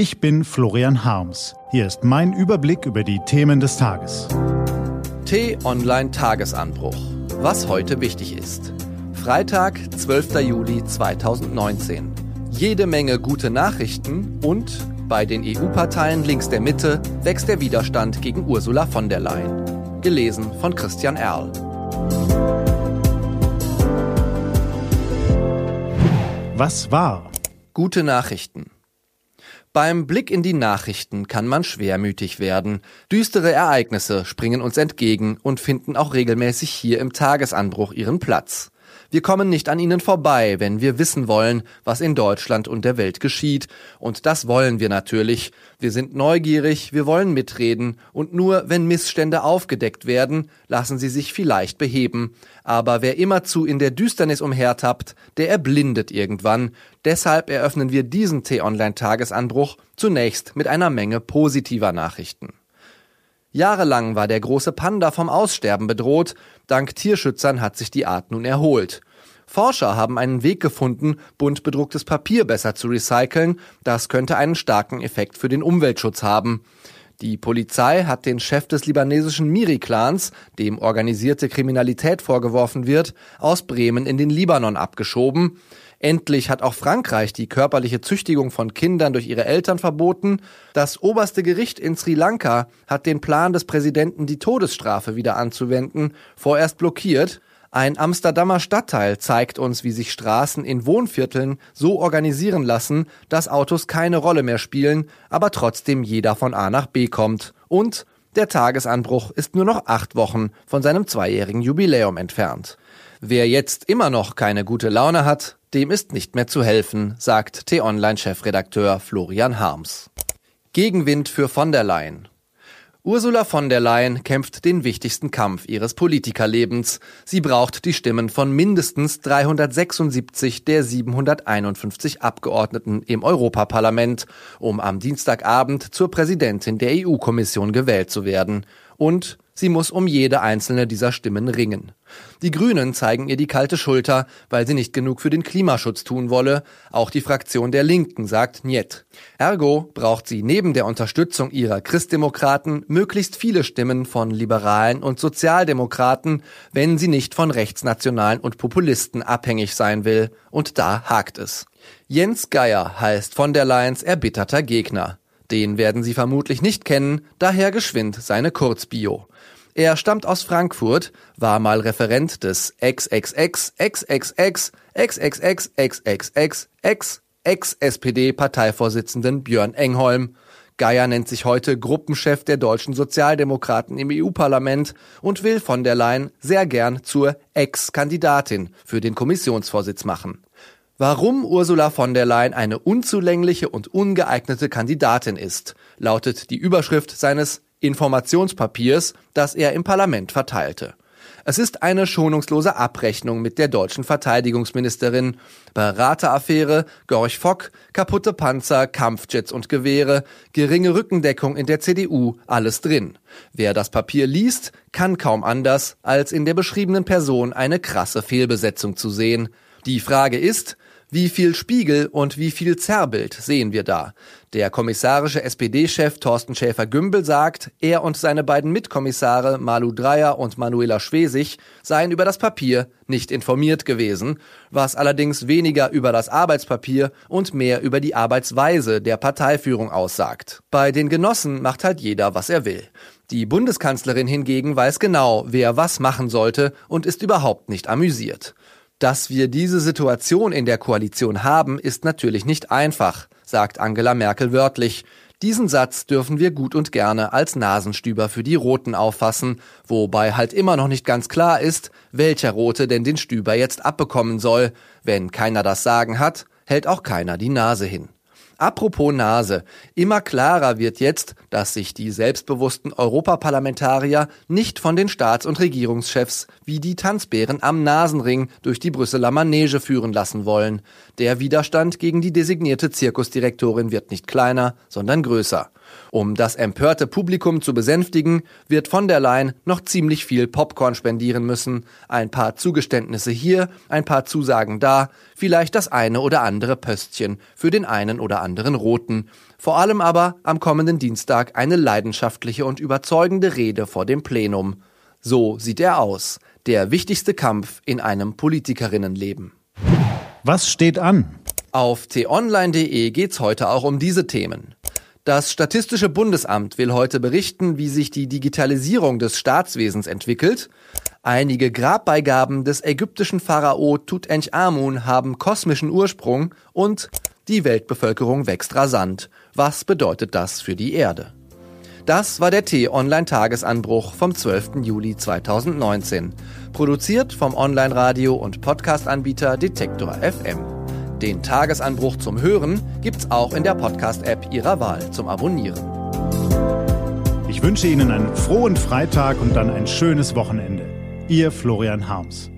Ich bin Florian Harms. Hier ist mein Überblick über die Themen des Tages. T-Online Tagesanbruch. Was heute wichtig ist. Freitag, 12. Juli 2019. Jede Menge gute Nachrichten und bei den EU-Parteien links der Mitte wächst der Widerstand gegen Ursula von der Leyen. Gelesen von Christian Erl. Was war? Gute Nachrichten. Beim Blick in die Nachrichten kann man schwermütig werden. Düstere Ereignisse springen uns entgegen und finden auch regelmäßig hier im Tagesanbruch ihren Platz. Wir kommen nicht an ihnen vorbei, wenn wir wissen wollen, was in Deutschland und der Welt geschieht. Und das wollen wir natürlich. Wir sind neugierig, wir wollen mitreden. Und nur wenn Missstände aufgedeckt werden, lassen sie sich vielleicht beheben. Aber wer immerzu in der Düsternis umhertappt, der erblindet irgendwann. Deshalb eröffnen wir diesen T-Online-Tagesanbruch zunächst mit einer Menge positiver Nachrichten. Jahrelang war der große Panda vom Aussterben bedroht, dank Tierschützern hat sich die Art nun erholt. Forscher haben einen Weg gefunden, bunt bedrucktes Papier besser zu recyceln, das könnte einen starken Effekt für den Umweltschutz haben. Die Polizei hat den Chef des libanesischen Miri-Clans, dem organisierte Kriminalität vorgeworfen wird, aus Bremen in den Libanon abgeschoben. Endlich hat auch Frankreich die körperliche Züchtigung von Kindern durch ihre Eltern verboten. Das oberste Gericht in Sri Lanka hat den Plan des Präsidenten, die Todesstrafe wieder anzuwenden, vorerst blockiert. Ein Amsterdamer Stadtteil zeigt uns, wie sich Straßen in Wohnvierteln so organisieren lassen, dass Autos keine Rolle mehr spielen, aber trotzdem jeder von A nach B kommt. Und der Tagesanbruch ist nur noch acht Wochen von seinem zweijährigen Jubiläum entfernt. Wer jetzt immer noch keine gute Laune hat, dem ist nicht mehr zu helfen, sagt T-Online-Chefredakteur Florian Harms. Gegenwind für von der Leyen. Ursula von der Leyen kämpft den wichtigsten Kampf ihres Politikerlebens. Sie braucht die Stimmen von mindestens 376 der 751 Abgeordneten im Europaparlament, um am Dienstagabend zur Präsidentin der EU-Kommission gewählt zu werden. Und Sie muss um jede einzelne dieser Stimmen ringen. Die Grünen zeigen ihr die kalte Schulter, weil sie nicht genug für den Klimaschutz tun wolle. Auch die Fraktion der Linken sagt Niet. Ergo braucht sie neben der Unterstützung ihrer Christdemokraten möglichst viele Stimmen von Liberalen und Sozialdemokraten, wenn sie nicht von Rechtsnationalen und Populisten abhängig sein will. Und da hakt es. Jens Geier heißt von der Leyen's erbitterter Gegner. Den werden Sie vermutlich nicht kennen, daher geschwind seine Kurzbio. Er stammt aus Frankfurt, war mal Referent des XXX, XXX, XXX, XXX, X, Ex-SPD-Parteivorsitzenden Björn Engholm. Geier nennt sich heute Gruppenchef der deutschen Sozialdemokraten im EU-Parlament und will von der Leyen sehr gern zur Ex-Kandidatin für den Kommissionsvorsitz machen. Warum Ursula von der Leyen eine unzulängliche und ungeeignete Kandidatin ist, lautet die Überschrift seines Informationspapiers, das er im Parlament verteilte. Es ist eine schonungslose Abrechnung mit der deutschen Verteidigungsministerin. Berateraffäre, Gorch Fock, kaputte Panzer, Kampfjets und Gewehre, geringe Rückendeckung in der CDU, alles drin. Wer das Papier liest, kann kaum anders, als in der beschriebenen Person eine krasse Fehlbesetzung zu sehen. Die Frage ist, wie viel Spiegel und wie viel Zerrbild sehen wir da? Der kommissarische SPD-Chef Thorsten Schäfer-Gümbel sagt, er und seine beiden Mitkommissare Malu Dreyer und Manuela Schwesig seien über das Papier nicht informiert gewesen, was allerdings weniger über das Arbeitspapier und mehr über die Arbeitsweise der Parteiführung aussagt. Bei den Genossen macht halt jeder, was er will. Die Bundeskanzlerin hingegen weiß genau, wer was machen sollte und ist überhaupt nicht amüsiert. Dass wir diese Situation in der Koalition haben, ist natürlich nicht einfach, sagt Angela Merkel wörtlich. Diesen Satz dürfen wir gut und gerne als Nasenstüber für die Roten auffassen, wobei halt immer noch nicht ganz klar ist, welcher Rote denn den Stüber jetzt abbekommen soll. Wenn keiner das Sagen hat, hält auch keiner die Nase hin. Apropos Nase. Immer klarer wird jetzt, dass sich die selbstbewussten Europaparlamentarier nicht von den Staats- und Regierungschefs wie die Tanzbären am Nasenring durch die Brüsseler Manege führen lassen wollen. Der Widerstand gegen die designierte Zirkusdirektorin wird nicht kleiner, sondern größer. Um das empörte Publikum zu besänftigen, wird von der Leyen noch ziemlich viel Popcorn spendieren müssen. Ein paar Zugeständnisse hier, ein paar Zusagen da, vielleicht das eine oder andere Pöstchen für den einen oder anderen Roten. Vor allem aber am kommenden Dienstag eine leidenschaftliche und überzeugende Rede vor dem Plenum. So sieht er aus. Der wichtigste Kampf in einem Politikerinnenleben. Was steht an? Auf t-online.de geht's heute auch um diese Themen. Das Statistische Bundesamt will heute berichten, wie sich die Digitalisierung des Staatswesens entwickelt. Einige Grabbeigaben des ägyptischen Pharao Tutanchamun haben kosmischen Ursprung und die Weltbevölkerung wächst rasant. Was bedeutet das für die Erde? Das war der T-Online-Tagesanbruch vom 12. Juli 2019. Produziert vom Online-Radio- und Podcast-Anbieter Detektor FM. Den Tagesanbruch zum Hören gibt's auch in der Podcast-App Ihrer Wahl zum Abonnieren. Ich wünsche Ihnen einen frohen Freitag und dann ein schönes Wochenende. Ihr Florian Harms.